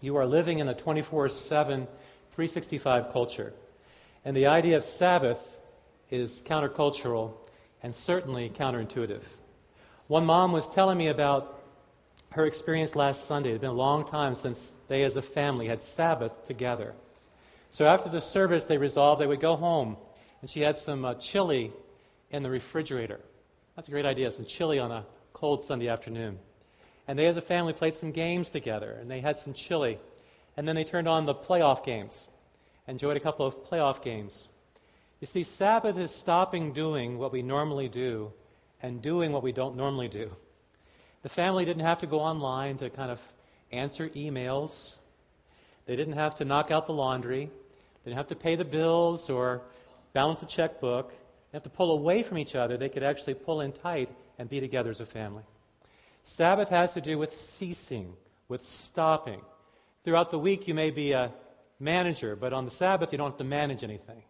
You are living in a 24 7, 365 culture. And the idea of Sabbath is countercultural and certainly counterintuitive. One mom was telling me about her experience last Sunday. It had been a long time since they, as a family, had Sabbath together. So after the service, they resolved they would go home, and she had some uh, chili in the refrigerator. That's a great idea, some chili on a cold Sunday afternoon. And they, as a family, played some games together, and they had some chili. And then they turned on the playoff games, enjoyed a couple of playoff games. You see, Sabbath is stopping doing what we normally do and doing what we don't normally do. The family didn't have to go online to kind of answer emails. They didn't have to knock out the laundry. They didn't have to pay the bills or balance the checkbook. They have to pull away from each other. They could actually pull in tight and be together as a family. Sabbath has to do with ceasing, with stopping. Throughout the week, you may be a manager, but on the Sabbath, you don't have to manage anything.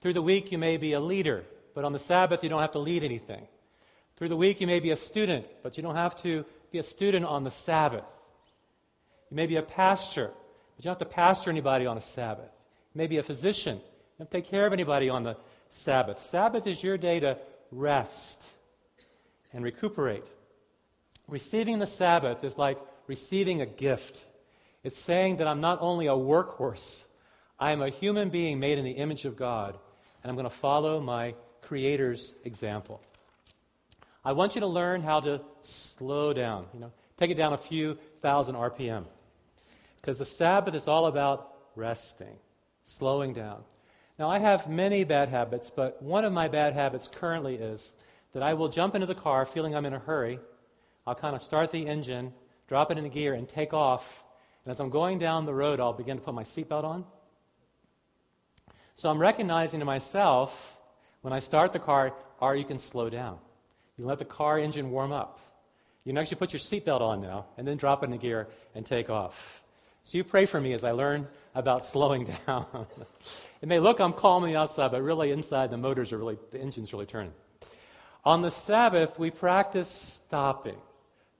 Through the week, you may be a leader, but on the Sabbath, you don't have to lead anything. Through the week, you may be a student, but you don't have to be a student on the Sabbath. You may be a pastor, but you don't have to pastor anybody on a Sabbath. You may be a physician. You don't take care of anybody on the Sabbath. Sabbath is your day to rest and recuperate. Receiving the Sabbath is like receiving a gift. It's saying that I'm not only a workhorse, I am a human being made in the image of God, and I'm going to follow my Creator's example. I want you to learn how to slow down, you know, take it down a few thousand RPM. Because the Sabbath is all about resting, slowing down. Now, I have many bad habits, but one of my bad habits currently is that I will jump into the car feeling I'm in a hurry. I'll kind of start the engine, drop it in the gear, and take off. And as I'm going down the road, I'll begin to put my seatbelt on. So I'm recognizing to myself when I start the car, or you can slow down. You can let the car engine warm up. You can actually put your seatbelt on now and then drop it into gear and take off. So you pray for me as I learn about slowing down. it may look I'm calm on the outside, but really inside the motors are really, the engine's really turning. On the Sabbath, we practice stopping.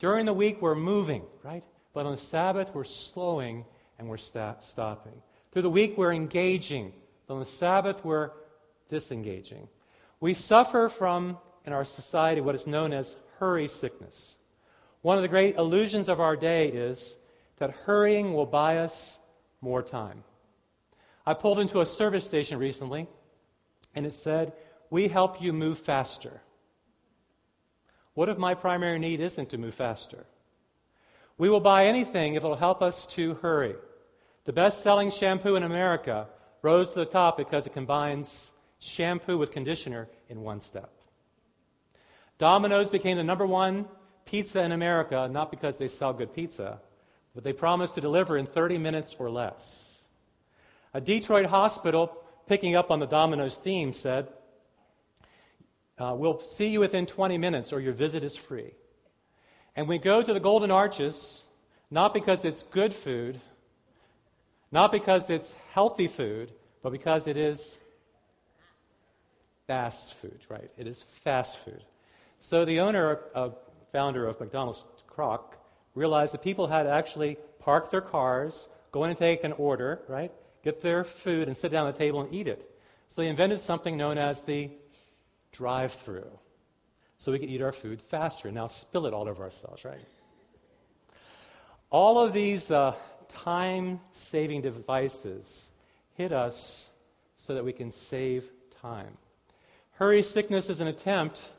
During the week, we're moving, right? But on the Sabbath, we're slowing and we're stopping. Through the week, we're engaging. But on the Sabbath, we're disengaging. We suffer from, in our society, what is known as hurry sickness. One of the great illusions of our day is that hurrying will buy us more time. I pulled into a service station recently, and it said, We help you move faster. What if my primary need isn't to move faster? We will buy anything if it will help us to hurry. The best selling shampoo in America rose to the top because it combines shampoo with conditioner in one step. Domino's became the number one pizza in America, not because they sell good pizza, but they promised to deliver in 30 minutes or less. A Detroit hospital, picking up on the Domino's theme, said, uh, We'll see you within 20 minutes or your visit is free. And we go to the Golden Arches, not because it's good food, not because it's healthy food, but because it is fast food, right? It is fast food. So the owner, uh, founder of McDonald's, Kroc, realized that people had to actually park their cars, go in and take an order, right? Get their food and sit down at the table and eat it. So they invented something known as the drive through so we could eat our food faster and now spill it all over ourselves, right? All of these uh, time saving devices hit us so that we can save time. Hurry sickness is an attempt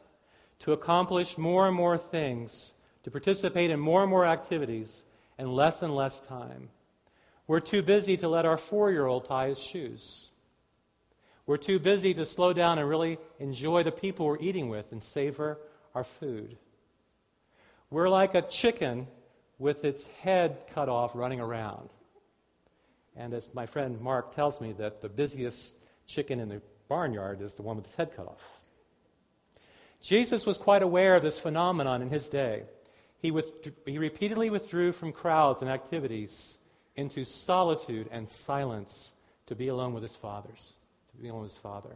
to accomplish more and more things, to participate in more and more activities in less and less time. We're too busy to let our four year old tie his shoes. We're too busy to slow down and really enjoy the people we're eating with and savor our food. We're like a chicken with its head cut off running around. And as my friend Mark tells me, that the busiest chicken in the barnyard is the one with its head cut off. Jesus was quite aware of this phenomenon in his day. He, withdrew, he repeatedly withdrew from crowds and activities into solitude and silence to be alone with his fathers to be alone with his Father.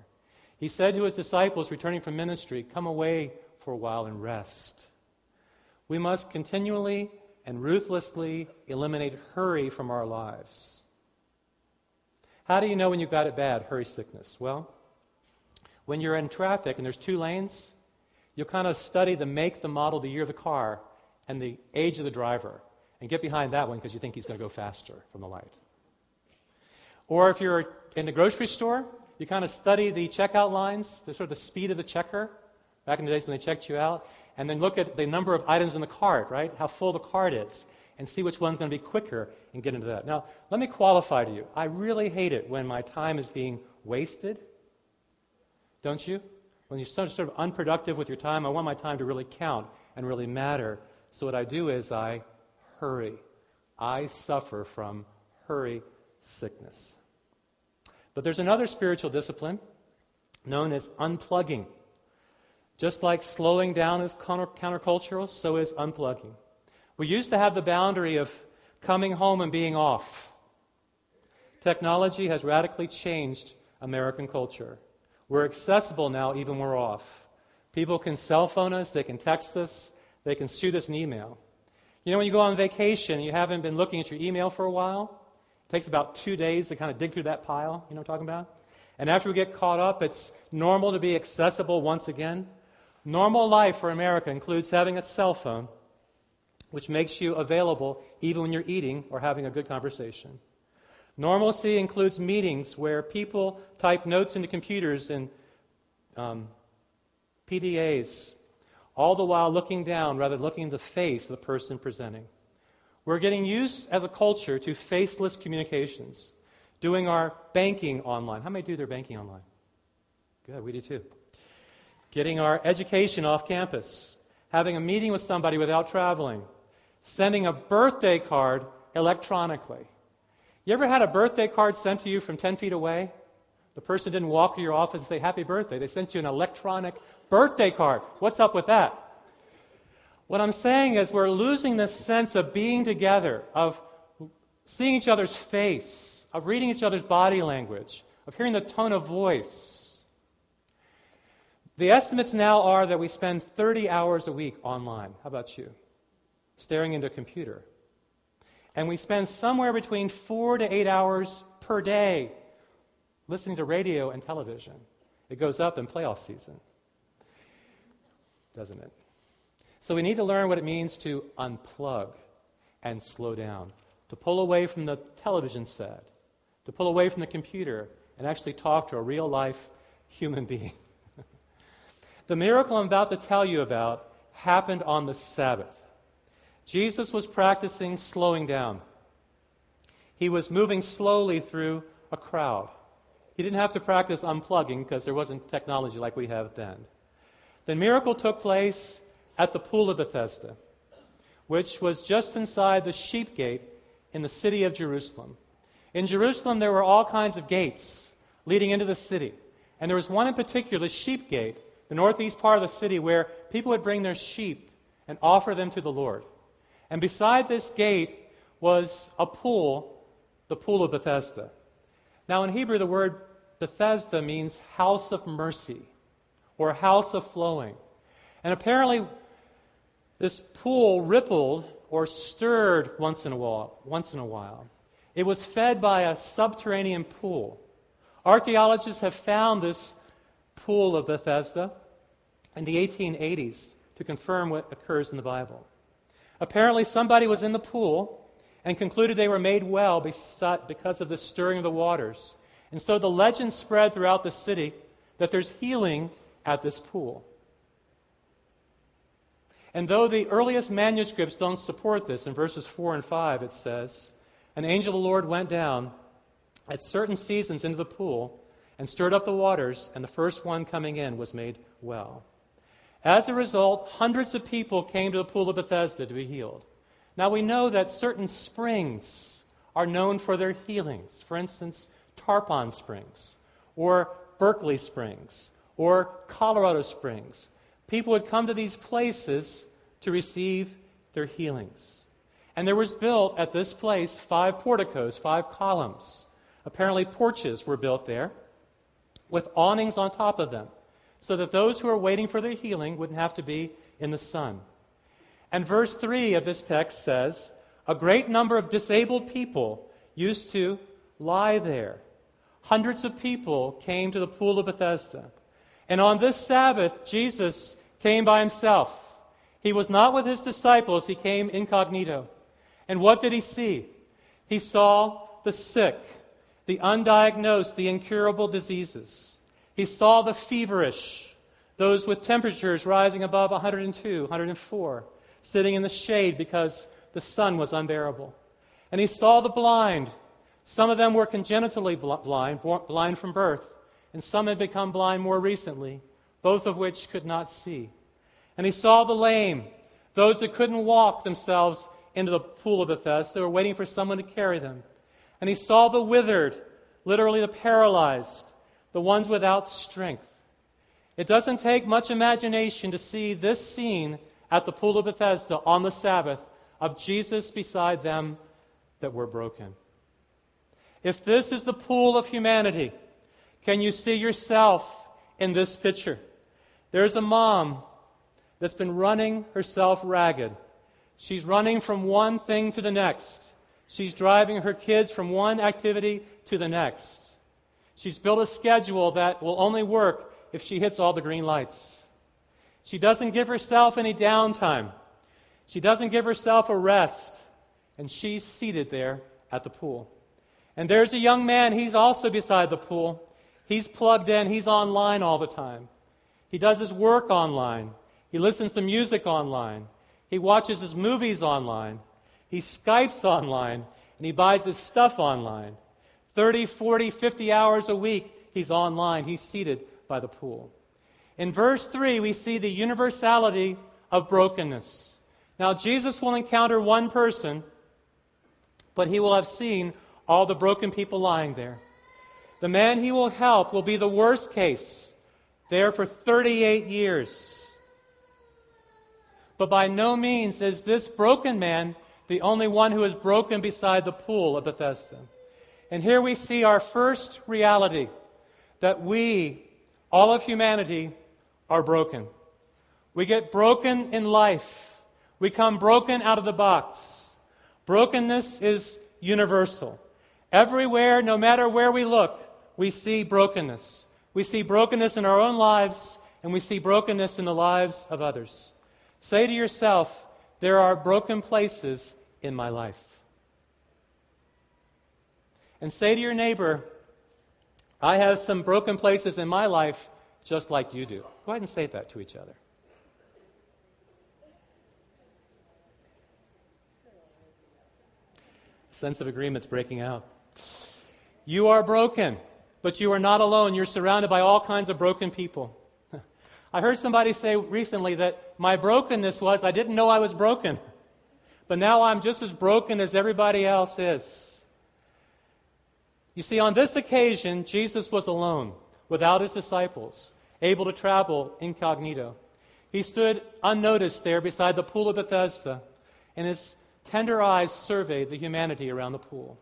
He said to his disciples returning from ministry, Come away for a while and rest. We must continually and ruthlessly eliminate hurry from our lives. How do you know when you've got it bad, hurry sickness? Well, when you're in traffic and there's two lanes, you'll kind of study the make, the model, the year of the car, and the age of the driver, and get behind that one because you think he's going to go faster from the light. Or if you're in the grocery store, you kind of study the checkout lines, the sort of the speed of the checker, back in the days when they checked you out, and then look at the number of items in the cart, right? How full the cart is, and see which one's going to be quicker and get into that. Now, let me qualify to you. I really hate it when my time is being wasted. Don't you? When you're sort of unproductive with your time, I want my time to really count and really matter. So, what I do is I hurry. I suffer from hurry sickness. But there's another spiritual discipline known as unplugging. Just like slowing down is countercultural, so is unplugging. We used to have the boundary of coming home and being off. Technology has radically changed American culture. We're accessible now even when we're off. People can cell phone us, they can text us, they can shoot us an email. You know, when you go on vacation you haven't been looking at your email for a while, it takes about two days to kind of dig through that pile. You know what I'm talking about? And after we get caught up, it's normal to be accessible once again. Normal life for America includes having a cell phone, which makes you available even when you're eating or having a good conversation. Normalcy includes meetings where people type notes into computers and um, PDAs, all the while looking down rather than looking in the face of the person presenting. We're getting used as a culture to faceless communications, doing our banking online. How many do their banking online? Good, we do too getting our education off campus, having a meeting with somebody without traveling, sending a birthday card electronically. You ever had a birthday card sent to you from 10 feet away? The person didn't walk to your office and say, Happy birthday. They sent you an electronic birthday card. What's up with that? What I'm saying is, we're losing this sense of being together, of seeing each other's face, of reading each other's body language, of hearing the tone of voice. The estimates now are that we spend 30 hours a week online. How about you? Staring into a computer. And we spend somewhere between four to eight hours per day listening to radio and television. It goes up in playoff season, doesn't it? So we need to learn what it means to unplug and slow down, to pull away from the television set, to pull away from the computer, and actually talk to a real life human being. The miracle I'm about to tell you about happened on the Sabbath. Jesus was practicing slowing down. He was moving slowly through a crowd. He didn't have to practice unplugging because there wasn't technology like we have then. The miracle took place at the Pool of Bethesda, which was just inside the sheep gate in the city of Jerusalem. In Jerusalem, there were all kinds of gates leading into the city. And there was one in particular, the sheep gate, the northeast part of the city, where people would bring their sheep and offer them to the Lord. And beside this gate was a pool, the pool of Bethesda. Now, in Hebrew, the word Bethesda means house of mercy or house of flowing. And apparently, this pool rippled or stirred once in a while. Once in a while. It was fed by a subterranean pool. Archaeologists have found this pool of Bethesda in the 1880s to confirm what occurs in the Bible. Apparently, somebody was in the pool and concluded they were made well because of the stirring of the waters. And so the legend spread throughout the city that there's healing at this pool. And though the earliest manuscripts don't support this, in verses 4 and 5 it says, An angel of the Lord went down at certain seasons into the pool and stirred up the waters, and the first one coming in was made well. As a result, hundreds of people came to the pool of Bethesda to be healed. Now we know that certain springs are known for their healings. For instance, Tarpon Springs, or Berkeley Springs, or Colorado Springs. People would come to these places to receive their healings. And there was built at this place five porticos, five columns. Apparently, porches were built there with awnings on top of them, so that those who are waiting for their healing wouldn't have to be in the sun. And verse 3 of this text says, A great number of disabled people used to lie there. Hundreds of people came to the pool of Bethesda. And on this Sabbath, Jesus came by himself. He was not with his disciples, he came incognito. And what did he see? He saw the sick, the undiagnosed, the incurable diseases. He saw the feverish, those with temperatures rising above 102, 104, sitting in the shade because the sun was unbearable. And he saw the blind. Some of them were congenitally blind, blind from birth, and some had become blind more recently, both of which could not see. And he saw the lame, those that couldn't walk themselves into the pool of Bethesda, they were waiting for someone to carry them. And he saw the withered, literally the paralyzed, the ones without strength. It doesn't take much imagination to see this scene at the pool of Bethesda on the Sabbath of Jesus beside them that were broken. If this is the pool of humanity, can you see yourself in this picture? There's a mom that's been running herself ragged. She's running from one thing to the next. She's driving her kids from one activity to the next. She's built a schedule that will only work if she hits all the green lights. She doesn't give herself any downtime. She doesn't give herself a rest. And she's seated there at the pool. And there's a young man, he's also beside the pool. He's plugged in, he's online all the time. He does his work online. He listens to music online. He watches his movies online. He Skypes online. And he buys his stuff online. 30, 40, 50 hours a week, he's online. He's seated by the pool. In verse 3, we see the universality of brokenness. Now, Jesus will encounter one person, but he will have seen all the broken people lying there. The man he will help will be the worst case, there for 38 years. But by no means is this broken man the only one who is broken beside the pool of Bethesda. And here we see our first reality that we, all of humanity, are broken. We get broken in life. We come broken out of the box. Brokenness is universal. Everywhere, no matter where we look, we see brokenness. We see brokenness in our own lives, and we see brokenness in the lives of others. Say to yourself, there are broken places in my life. And say to your neighbor, I have some broken places in my life just like you do. Go ahead and say that to each other. Sense of agreement's breaking out. You are broken, but you are not alone. You're surrounded by all kinds of broken people. I heard somebody say recently that my brokenness was I didn't know I was broken, but now I'm just as broken as everybody else is. You see, on this occasion, Jesus was alone, without his disciples, able to travel incognito. He stood unnoticed there beside the pool of Bethesda, and his tender eyes surveyed the humanity around the pool.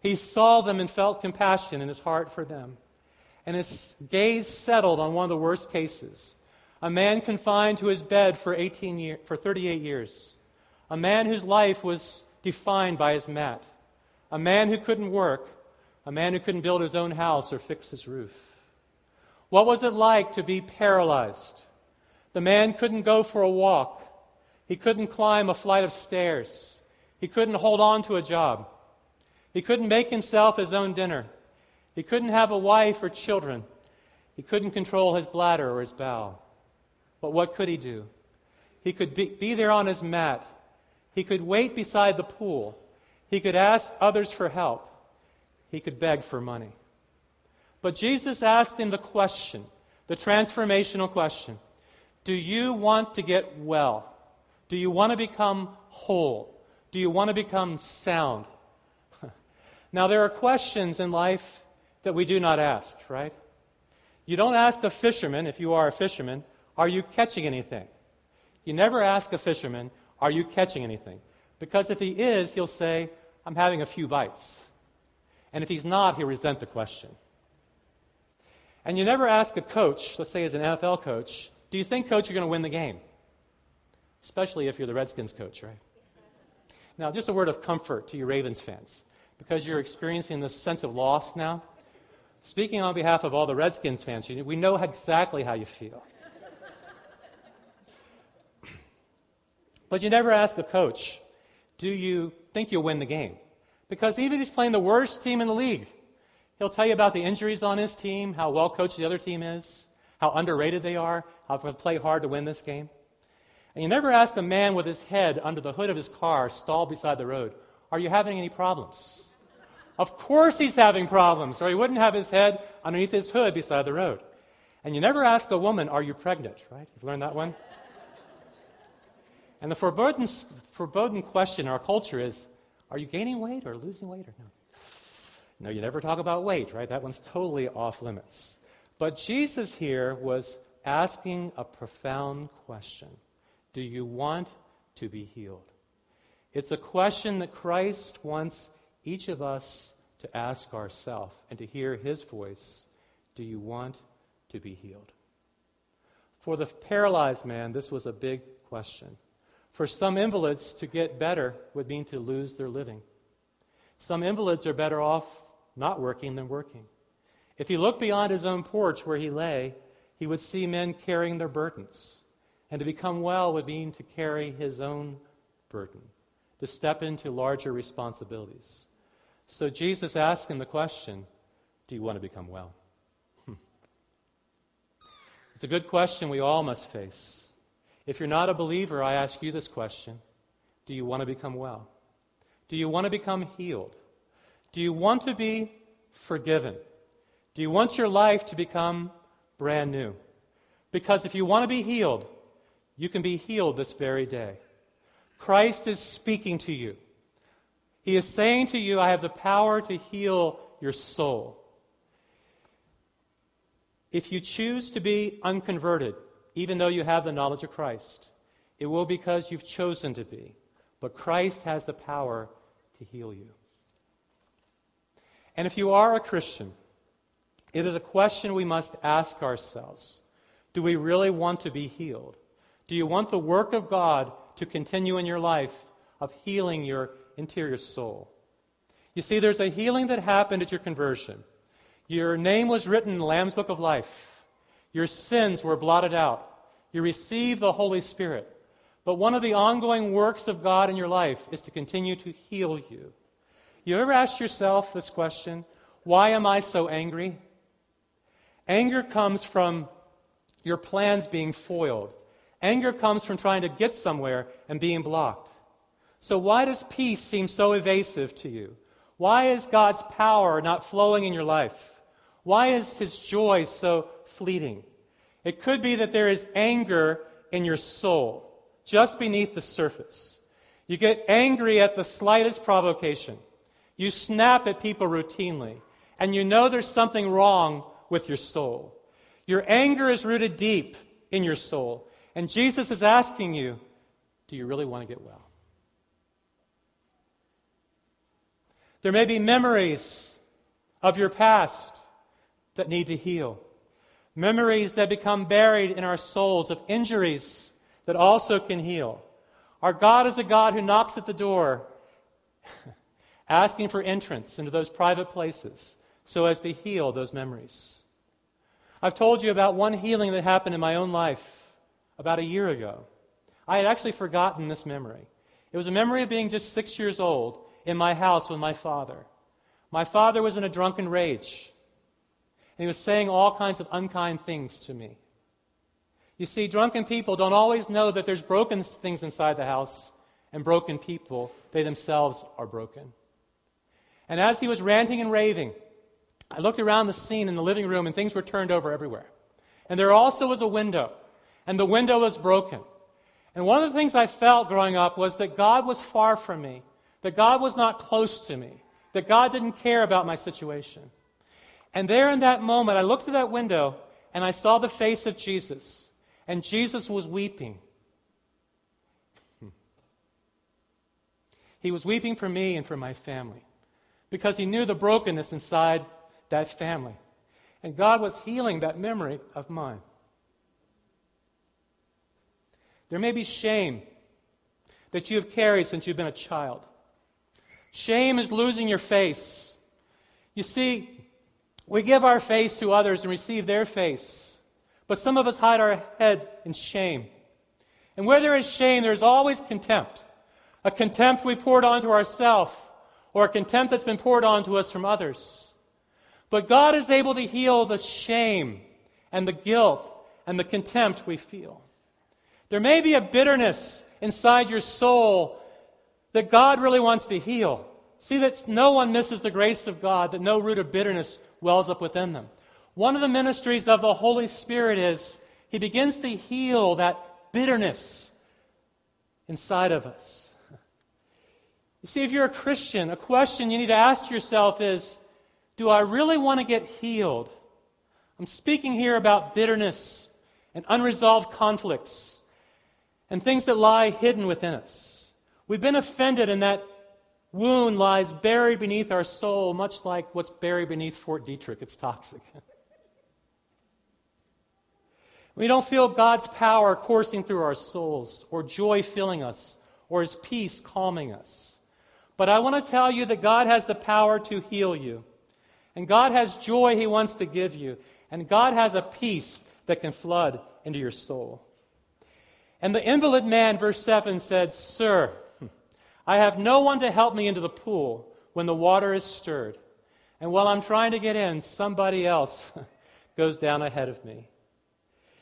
He saw them and felt compassion in his heart for them. And his gaze settled on one of the worst cases a man confined to his bed for, 18 year, for 38 years, a man whose life was defined by his mat, a man who couldn't work, a man who couldn't build his own house or fix his roof. What was it like to be paralyzed? The man couldn't go for a walk. He couldn't climb a flight of stairs. He couldn't hold on to a job. He couldn't make himself his own dinner. He couldn't have a wife or children. He couldn't control his bladder or his bowel. But what could he do? He could be, be there on his mat. He could wait beside the pool. He could ask others for help. He could beg for money. But Jesus asked him the question, the transformational question Do you want to get well? Do you want to become whole? Do you want to become sound? Now, there are questions in life that we do not ask, right? You don't ask a fisherman, if you are a fisherman, are you catching anything? You never ask a fisherman, Are you catching anything? Because if he is, he'll say, I'm having a few bites. And if he's not, he'll resent the question. And you never ask a coach, let's say as an NFL coach, Do you think, coach, you're going to win the game? especially if you're the Redskins coach, right? Now, just a word of comfort to you Ravens fans, because you're experiencing this sense of loss now. Speaking on behalf of all the Redskins fans, we know exactly how you feel. but you never ask a coach, do you think you'll win the game? Because even if he's playing the worst team in the league, he'll tell you about the injuries on his team, how well coached the other team is, how underrated they are, how to play hard to win this game. And you never ask a man with his head under the hood of his car stalled beside the road, Are you having any problems? Of course he's having problems, or he wouldn't have his head underneath his hood beside the road. And you never ask a woman, Are you pregnant? Right? You've learned that one? And the forbidden, forbidden question in our culture is Are you gaining weight or losing weight or no? No, you never talk about weight, right? That one's totally off limits. But Jesus here was asking a profound question Do you want to be healed? It's a question that Christ wants each of us to ask ourselves and to hear his voice Do you want to be healed? For the paralyzed man, this was a big question. For some invalids, to get better would mean to lose their living. Some invalids are better off not working than working. If he looked beyond his own porch where he lay, he would see men carrying their burdens. And to become well would mean to carry his own burden, to step into larger responsibilities. So Jesus asked him the question Do you want to become well? It's a good question we all must face. If you're not a believer, I ask you this question Do you want to become well? Do you want to become healed? Do you want to be forgiven? Do you want your life to become brand new? Because if you want to be healed, you can be healed this very day. Christ is speaking to you. He is saying to you, I have the power to heal your soul. If you choose to be unconverted, even though you have the knowledge of Christ. It will because you've chosen to be. But Christ has the power to heal you. And if you are a Christian, it is a question we must ask ourselves Do we really want to be healed? Do you want the work of God to continue in your life of healing your interior soul? You see, there's a healing that happened at your conversion. Your name was written in the Lamb's Book of Life. Your sins were blotted out. You receive the Holy Spirit. But one of the ongoing works of God in your life is to continue to heal you. You ever asked yourself this question why am I so angry? Anger comes from your plans being foiled. Anger comes from trying to get somewhere and being blocked. So, why does peace seem so evasive to you? Why is God's power not flowing in your life? Why is His joy so fleeting? It could be that there is anger in your soul, just beneath the surface. You get angry at the slightest provocation. You snap at people routinely, and you know there's something wrong with your soul. Your anger is rooted deep in your soul, and Jesus is asking you, Do you really want to get well? There may be memories of your past that need to heal memories that become buried in our souls of injuries that also can heal. Our God is a God who knocks at the door, asking for entrance into those private places so as to heal those memories. I've told you about one healing that happened in my own life about a year ago. I had actually forgotten this memory. It was a memory of being just six years old in my house with my father. My father was in a drunken rage. And he was saying all kinds of unkind things to me. You see, drunken people don't always know that there's broken things inside the house and broken people. They themselves are broken. And as he was ranting and raving, I looked around the scene in the living room and things were turned over everywhere. And there also was a window, and the window was broken. And one of the things I felt growing up was that God was far from me, that God was not close to me, that God didn't care about my situation. And there in that moment, I looked through that window and I saw the face of Jesus. And Jesus was weeping. He was weeping for me and for my family because he knew the brokenness inside that family. And God was healing that memory of mine. There may be shame that you have carried since you've been a child. Shame is losing your face. You see, we give our face to others and receive their face, but some of us hide our head in shame. And where there is shame, there is always contempt. A contempt we poured onto ourselves, or a contempt that's been poured onto us from others. But God is able to heal the shame and the guilt and the contempt we feel. There may be a bitterness inside your soul that God really wants to heal. See that no one misses the grace of God, that no root of bitterness wells up within them. One of the ministries of the Holy Spirit is He begins to heal that bitterness inside of us. You see, if you're a Christian, a question you need to ask yourself is Do I really want to get healed? I'm speaking here about bitterness and unresolved conflicts and things that lie hidden within us. We've been offended, and that wound lies buried beneath our soul, much like what's buried beneath Fort Detrick. It's toxic. we don't feel God's power coursing through our souls, or joy filling us, or His peace calming us. But I want to tell you that God has the power to heal you. And God has joy He wants to give you. And God has a peace that can flood into your soul. And the invalid man, verse 7 said, Sir, I have no one to help me into the pool when the water is stirred. And while I'm trying to get in, somebody else goes down ahead of me.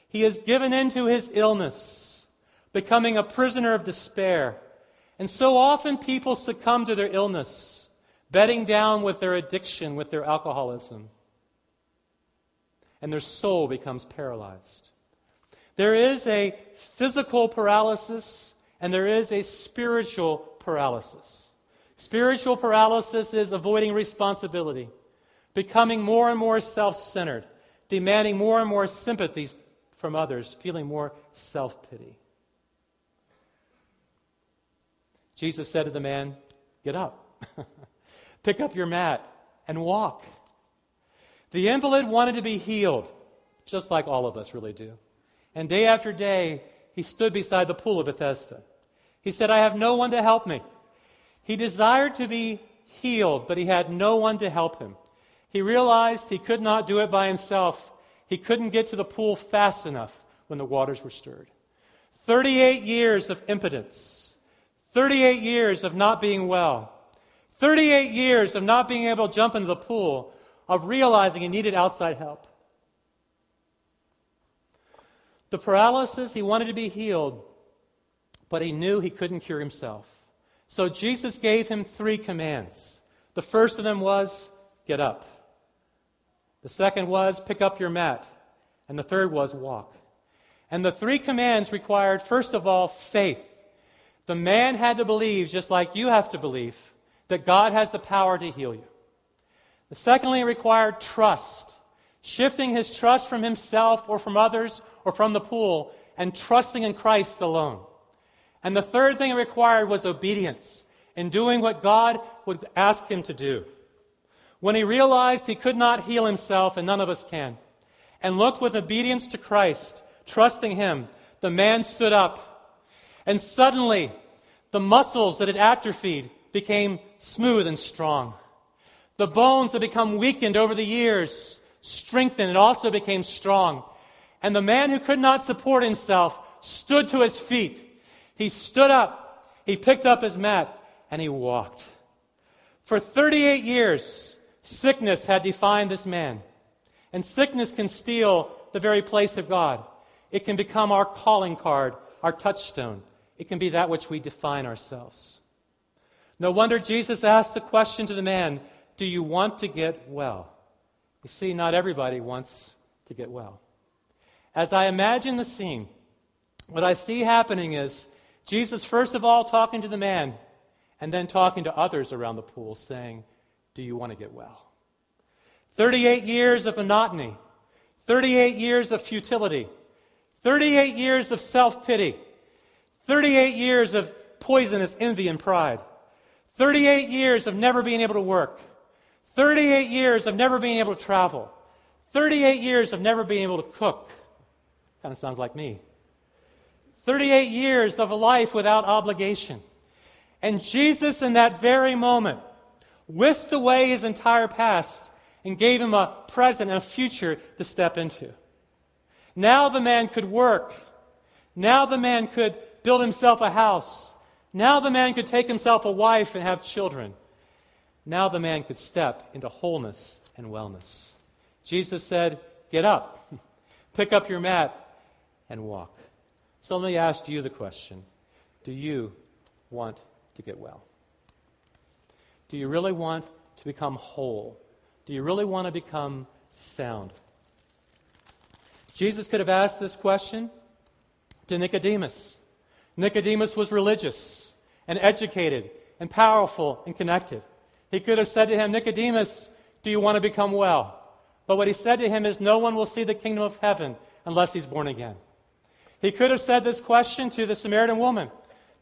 He has given in to his illness, becoming a prisoner of despair. And so often people succumb to their illness, bedding down with their addiction, with their alcoholism and their soul becomes paralyzed. There is a physical paralysis and there is a spiritual paralysis. Spiritual paralysis is avoiding responsibility, becoming more and more self centered, demanding more and more sympathy from others, feeling more self pity. Jesus said to the man, Get up, pick up your mat, and walk. The invalid wanted to be healed, just like all of us really do. And day after day, he stood beside the pool of Bethesda. He said, I have no one to help me. He desired to be healed, but he had no one to help him. He realized he could not do it by himself. He couldn't get to the pool fast enough when the waters were stirred. 38 years of impotence, 38 years of not being well, 38 years of not being able to jump into the pool of realizing he needed outside help. The paralysis, he wanted to be healed, but he knew he couldn't cure himself. So Jesus gave him three commands. The first of them was, get up. The second was, pick up your mat. And the third was, walk. And the three commands required, first of all, faith. The man had to believe, just like you have to believe, that God has the power to heal you. The secondly, required trust, shifting his trust from himself or from others or from the pool and trusting in Christ alone. And the third thing it required was obedience in doing what God would ask him to do. When he realized he could not heal himself, and none of us can, and looked with obedience to Christ, trusting him, the man stood up. And suddenly, the muscles that had atrophied became smooth and strong. The bones that become weakened over the years strengthened and also became strong. And the man who could not support himself stood to his feet. He stood up, he picked up his mat, and he walked. For 38 years, sickness had defined this man. And sickness can steal the very place of God. It can become our calling card, our touchstone. It can be that which we define ourselves. No wonder Jesus asked the question to the man do you want to get well? You see, not everybody wants to get well. As I imagine the scene, what I see happening is Jesus, first of all, talking to the man, and then talking to others around the pool, saying, Do you want to get well? 38 years of monotony, 38 years of futility, 38 years of self pity, 38 years of poisonous envy and pride, 38 years of never being able to work, 38 years of never being able to travel. 38 years of never being able to cook. Kind of sounds like me. 38 years of a life without obligation. And Jesus, in that very moment, whisked away his entire past and gave him a present and a future to step into. Now the man could work. Now the man could build himself a house. Now the man could take himself a wife and have children. Now the man could step into wholeness and wellness. Jesus said, Get up, pick up your mat, and walk. So let me ask you the question Do you want to get well? Do you really want to become whole? Do you really want to become sound? Jesus could have asked this question to Nicodemus. Nicodemus was religious and educated and powerful and connected. He could have said to him, Nicodemus, do you want to become well? But what he said to him is, No one will see the kingdom of heaven unless he's born again. He could have said this question to the Samaritan woman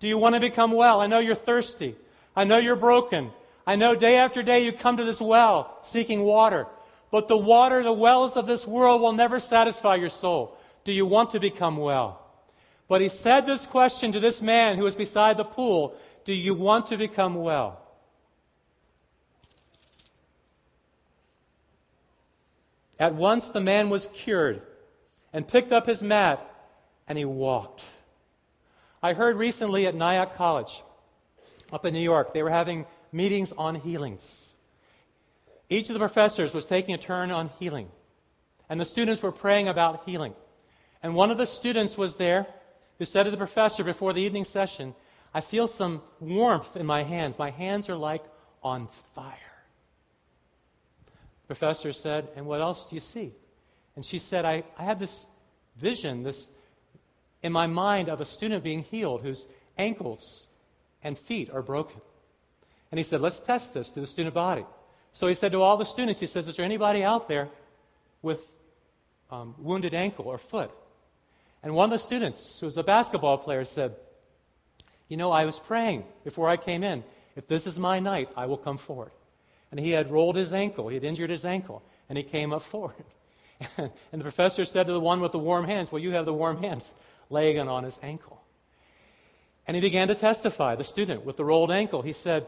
Do you want to become well? I know you're thirsty. I know you're broken. I know day after day you come to this well seeking water. But the water, the wells of this world will never satisfy your soul. Do you want to become well? But he said this question to this man who was beside the pool Do you want to become well? At once the man was cured and picked up his mat and he walked. I heard recently at Nyack College up in New York, they were having meetings on healings. Each of the professors was taking a turn on healing, and the students were praying about healing. And one of the students was there who said to the professor before the evening session, I feel some warmth in my hands. My hands are like on fire. The professor said, And what else do you see? And she said, I, I have this vision, this in my mind of a student being healed whose ankles and feet are broken. And he said, Let's test this to the student body. So he said to all the students, He says, Is there anybody out there with um, wounded ankle or foot? And one of the students, who was a basketball player, said, You know, I was praying before I came in. If this is my night, I will come forward. And he had rolled his ankle, he had injured his ankle, and he came up forward. and the professor said to the one with the warm hands, Well, you have the warm hands laying on his ankle. And he began to testify, the student with the rolled ankle. He said,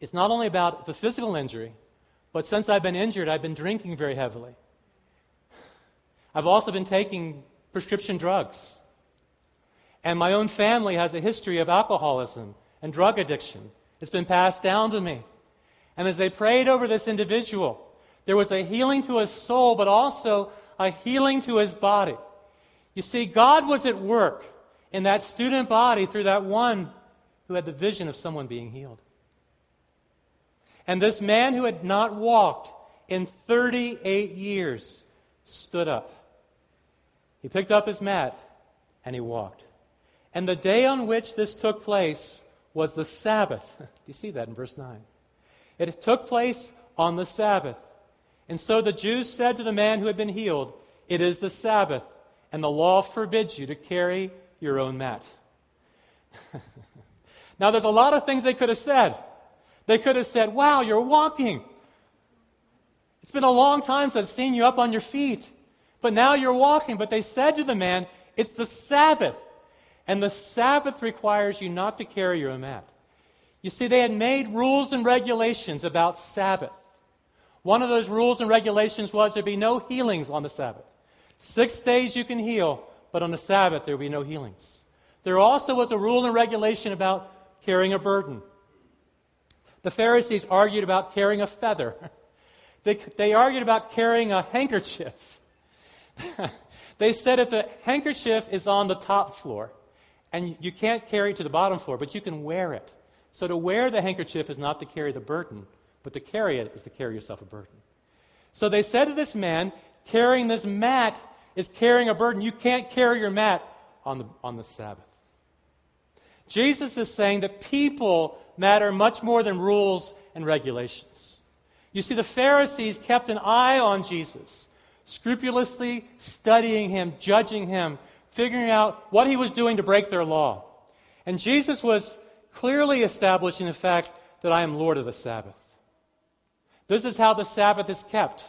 It's not only about the physical injury, but since I've been injured, I've been drinking very heavily. I've also been taking prescription drugs. And my own family has a history of alcoholism and drug addiction. It's been passed down to me. And as they prayed over this individual, there was a healing to his soul, but also a healing to his body. You see, God was at work in that student body through that one who had the vision of someone being healed. And this man who had not walked in 38 years stood up. He picked up his mat and he walked. And the day on which this took place was the Sabbath. Do you see that in verse 9? It took place on the Sabbath. And so the Jews said to the man who had been healed, It is the Sabbath and the law forbids you to carry your own mat. now, there's a lot of things they could have said. They could have said, Wow, you're walking. It's been a long time since I've seen you up on your feet, but now you're walking. But they said to the man, It's the Sabbath, and the Sabbath requires you not to carry your own mat. You see, they had made rules and regulations about Sabbath. One of those rules and regulations was there'd be no healings on the Sabbath. Six days you can heal, but on the Sabbath there will be no healings. There also was a rule and regulation about carrying a burden. The Pharisees argued about carrying a feather. They, they argued about carrying a handkerchief. they said if the handkerchief is on the top floor, and you can't carry it to the bottom floor, but you can wear it. So to wear the handkerchief is not to carry the burden, but to carry it is to carry yourself a burden. So they said to this man, carrying this mat is carrying a burden. You can't carry your mat on the, on the Sabbath. Jesus is saying that people matter much more than rules and regulations. You see, the Pharisees kept an eye on Jesus, scrupulously studying him, judging him, figuring out what he was doing to break their law. And Jesus was clearly establishing the fact that I am Lord of the Sabbath. This is how the Sabbath is kept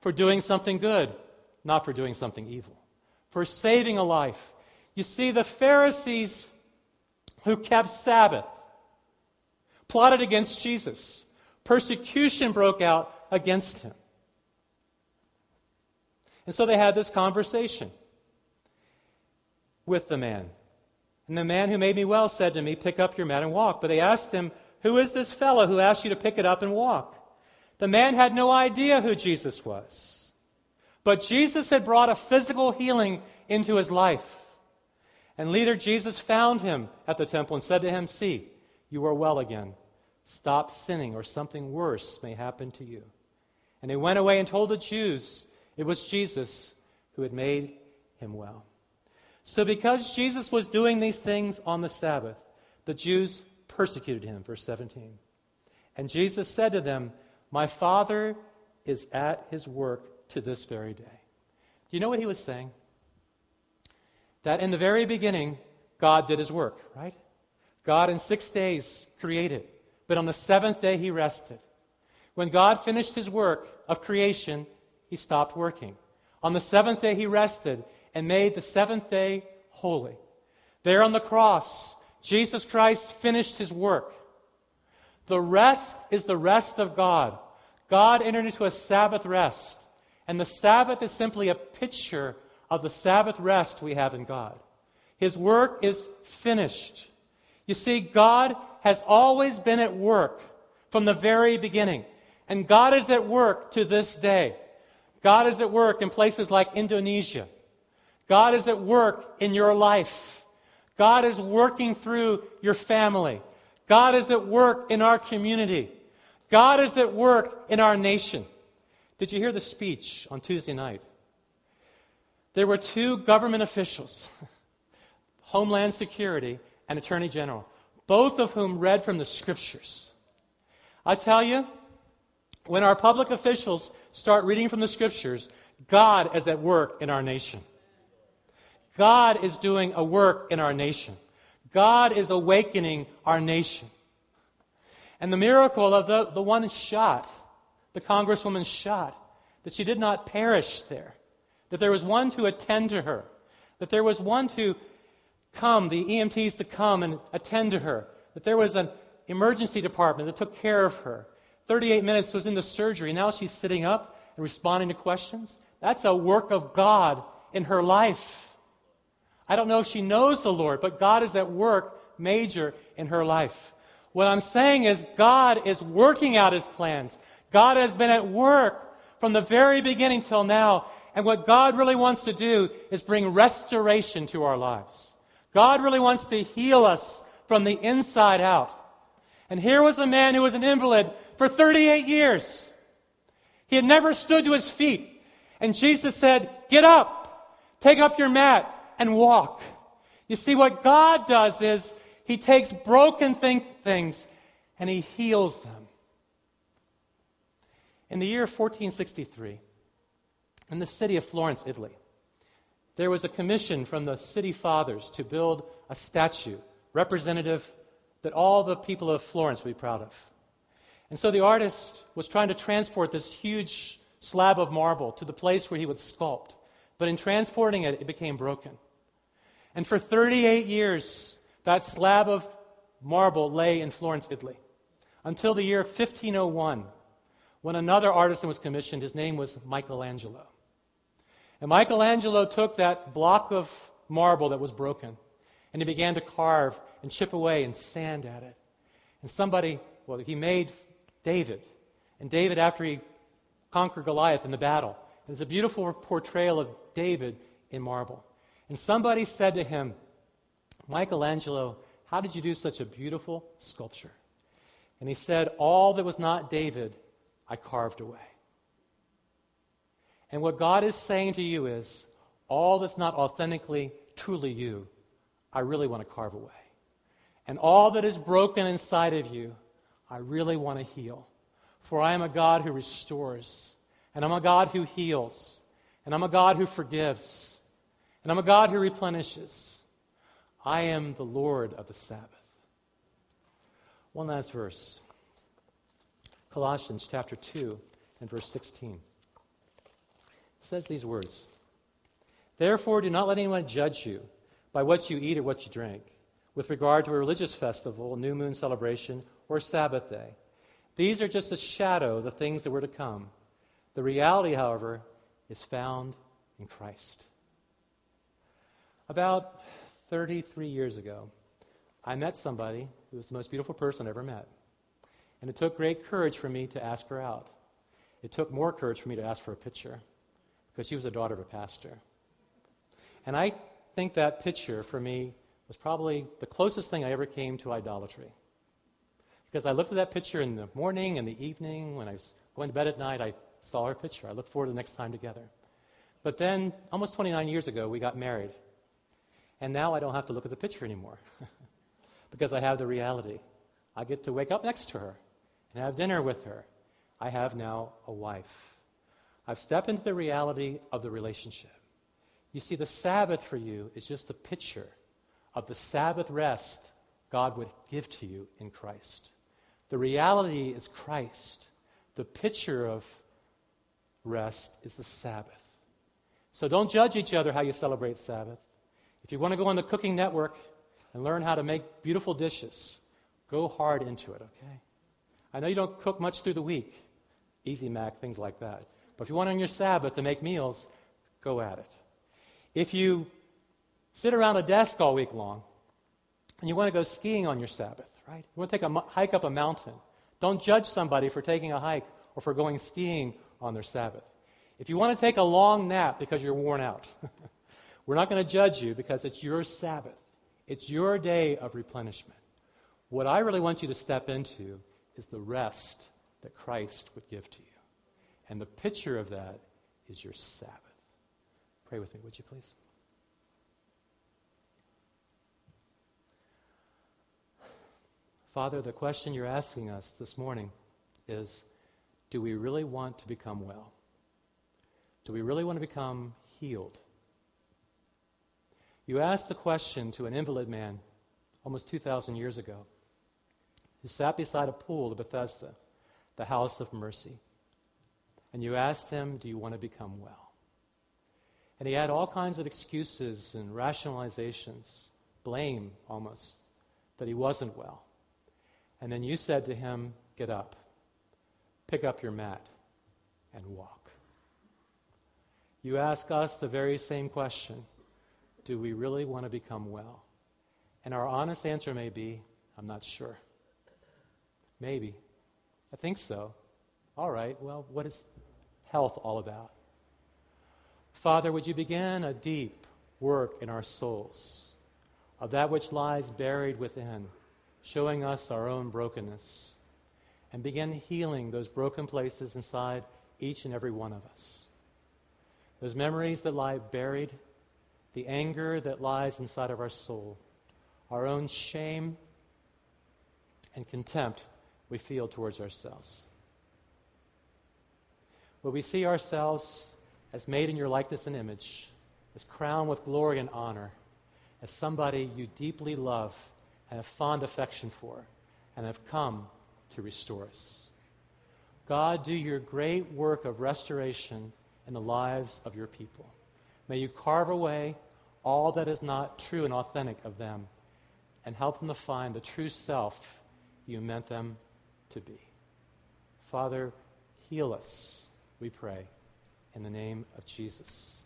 for doing something good, not for doing something evil, for saving a life. You see, the Pharisees who kept Sabbath plotted against Jesus. Persecution broke out against him. And so they had this conversation with the man. And the man who made me well said to me, Pick up your mat and walk. But they asked him, Who is this fellow who asked you to pick it up and walk? The man had no idea who Jesus was. But Jesus had brought a physical healing into his life. And later, Jesus found him at the temple and said to him, See, you are well again. Stop sinning, or something worse may happen to you. And he went away and told the Jews it was Jesus who had made him well. So, because Jesus was doing these things on the Sabbath, the Jews persecuted him. Verse 17. And Jesus said to them, My Father is at his work to this very day. Do you know what he was saying? That in the very beginning, God did his work, right? God in six days created but on the seventh day he rested. When God finished his work of creation, he stopped working. On the seventh day he rested and made the seventh day holy. There on the cross, Jesus Christ finished his work. The rest is the rest of God. God entered into a Sabbath rest. And the Sabbath is simply a picture of the Sabbath rest we have in God. His work is finished. You see, God has always been at work from the very beginning. And God is at work to this day. God is at work in places like Indonesia. God is at work in your life. God is working through your family. God is at work in our community. God is at work in our nation. Did you hear the speech on Tuesday night? There were two government officials, Homeland Security and Attorney General both of whom read from the scriptures. I tell you, when our public officials start reading from the scriptures, God is at work in our nation. God is doing a work in our nation. God is awakening our nation. And the miracle of the, the one shot, the congresswoman shot, that she did not perish there, that there was one to attend to her, that there was one to come, the EMTs to come and attend to her, that there was an emergency department that took care of her. 38 minutes was in the surgery. Now she's sitting up and responding to questions. That's a work of God in her life. I don't know if she knows the Lord, but God is at work major in her life. What I'm saying is, God is working out his plans. God has been at work from the very beginning till now. And what God really wants to do is bring restoration to our lives. God really wants to heal us from the inside out. And here was a man who was an invalid for 38 years. He had never stood to his feet. And Jesus said, Get up, take up your mat, and walk. You see, what God does is He takes broken things and He heals them. In the year 1463, in the city of Florence, Italy, there was a commission from the city fathers to build a statue representative that all the people of Florence would be proud of. And so the artist was trying to transport this huge slab of marble to the place where he would sculpt. But in transporting it, it became broken. And for 38 years, that slab of marble lay in Florence, Italy, until the year 1501, when another artisan was commissioned. His name was Michelangelo. And Michelangelo took that block of marble that was broken and he began to carve and chip away and sand at it. And somebody, well, he made David. And David, after he conquered Goliath in the battle, and it's a beautiful portrayal of David in marble. And somebody said to him, Michelangelo, how did you do such a beautiful sculpture? And he said, All that was not David, I carved away. And what God is saying to you is all that's not authentically, truly you, I really want to carve away. And all that is broken inside of you, I really want to heal. For I am a God who restores, and I'm a God who heals, and I'm a God who forgives, and I'm a God who replenishes. I am the Lord of the Sabbath. One last verse Colossians chapter 2 and verse 16 It says these words Therefore, do not let anyone judge you by what you eat or what you drink, with regard to a religious festival, new moon celebration, or Sabbath day. These are just a shadow of the things that were to come. The reality, however, is found in Christ. About 33 years ago, I met somebody who was the most beautiful person I ever met. And it took great courage for me to ask her out. It took more courage for me to ask for a picture because she was the daughter of a pastor. And I think that picture for me was probably the closest thing I ever came to idolatry. Because I looked at that picture in the morning and the evening, when I was going to bed at night, I saw her picture. I looked forward to the next time together. But then, almost 29 years ago, we got married. And now I don't have to look at the picture anymore because I have the reality. I get to wake up next to her and have dinner with her. I have now a wife. I've stepped into the reality of the relationship. You see, the Sabbath for you is just the picture of the Sabbath rest God would give to you in Christ. The reality is Christ. The picture of rest is the Sabbath. So don't judge each other how you celebrate Sabbath. If you want to go on the cooking network and learn how to make beautiful dishes, go hard into it, okay? I know you don't cook much through the week, Easy Mac, things like that. But if you want on your Sabbath to make meals, go at it. If you sit around a desk all week long and you want to go skiing on your Sabbath, right? You want to take a hike up a mountain, don't judge somebody for taking a hike or for going skiing on their Sabbath. If you want to take a long nap because you're worn out, we're not going to judge you because it's your Sabbath. It's your day of replenishment. What I really want you to step into is the rest that Christ would give to you. And the picture of that is your Sabbath. Pray with me, would you please? Father, the question you're asking us this morning is do we really want to become well? Do we really want to become healed? You asked the question to an invalid man almost 2,000 years ago who sat beside a pool of Bethesda, the house of mercy. And you asked him, Do you want to become well? And he had all kinds of excuses and rationalizations, blame almost, that he wasn't well. And then you said to him, Get up, pick up your mat, and walk. You ask us the very same question Do we really want to become well? And our honest answer may be, I'm not sure. Maybe. I think so. All right, well, what is health all about? Father, would you begin a deep work in our souls of that which lies buried within, showing us our own brokenness, and begin healing those broken places inside each and every one of us those memories that lie buried, the anger that lies inside of our soul, our own shame and contempt we feel towards ourselves. Where we see ourselves as made in your likeness and image, as crowned with glory and honor, as somebody you deeply love and have fond affection for, and have come to restore us. God, do your great work of restoration in the lives of your people. May you carve away all that is not true and authentic of them and help them to find the true self you meant them to be. Father, heal us, we pray, in the name of Jesus.